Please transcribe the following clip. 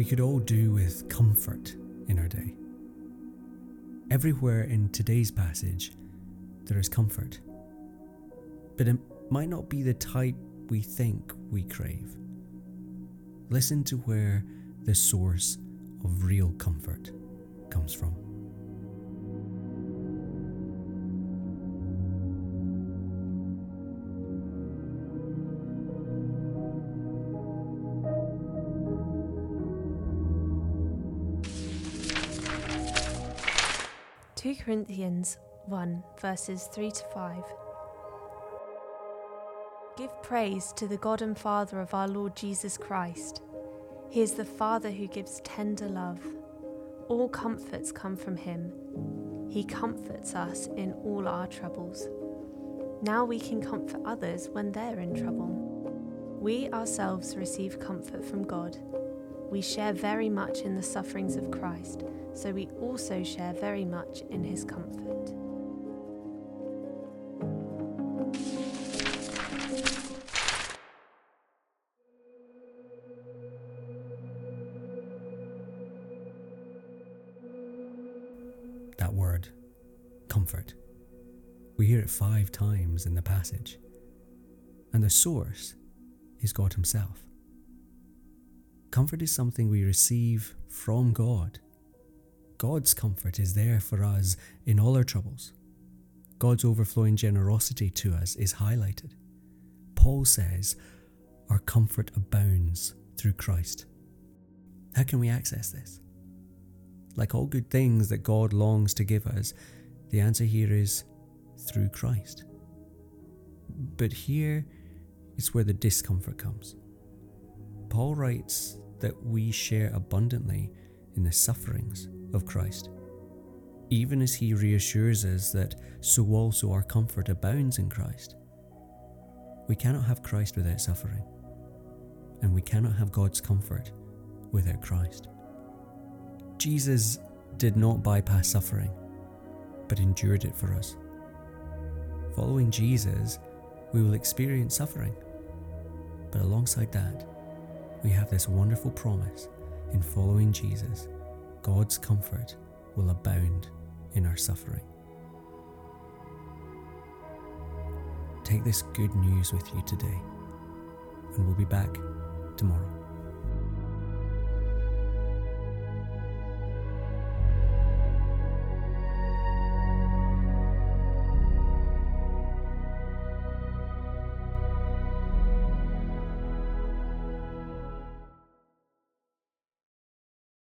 We could all do with comfort in our day. Everywhere in today's passage, there is comfort. But it might not be the type we think we crave. Listen to where the source of real comfort comes from. 2 Corinthians 1 verses 3 to 5. Give praise to the God and Father of our Lord Jesus Christ. He is the Father who gives tender love. All comforts come from Him. He comforts us in all our troubles. Now we can comfort others when they're in trouble. We ourselves receive comfort from God. We share very much in the sufferings of Christ so we also share very much in his comfort. That word, comfort. We hear it five times in the passage. And the source is God Himself. Comfort is something we receive from God God's comfort is there for us in all our troubles. God's overflowing generosity to us is highlighted. Paul says, Our comfort abounds through Christ. How can we access this? Like all good things that God longs to give us, the answer here is through Christ. But here is where the discomfort comes. Paul writes that we share abundantly in the sufferings of Christ. Even as he reassures us that so also our comfort abounds in Christ. We cannot have Christ without suffering, and we cannot have God's comfort without Christ. Jesus did not bypass suffering, but endured it for us. Following Jesus, we will experience suffering, but alongside that, we have this wonderful promise in following Jesus God's comfort will abound in our suffering. Take this good news with you today, and we'll be back tomorrow.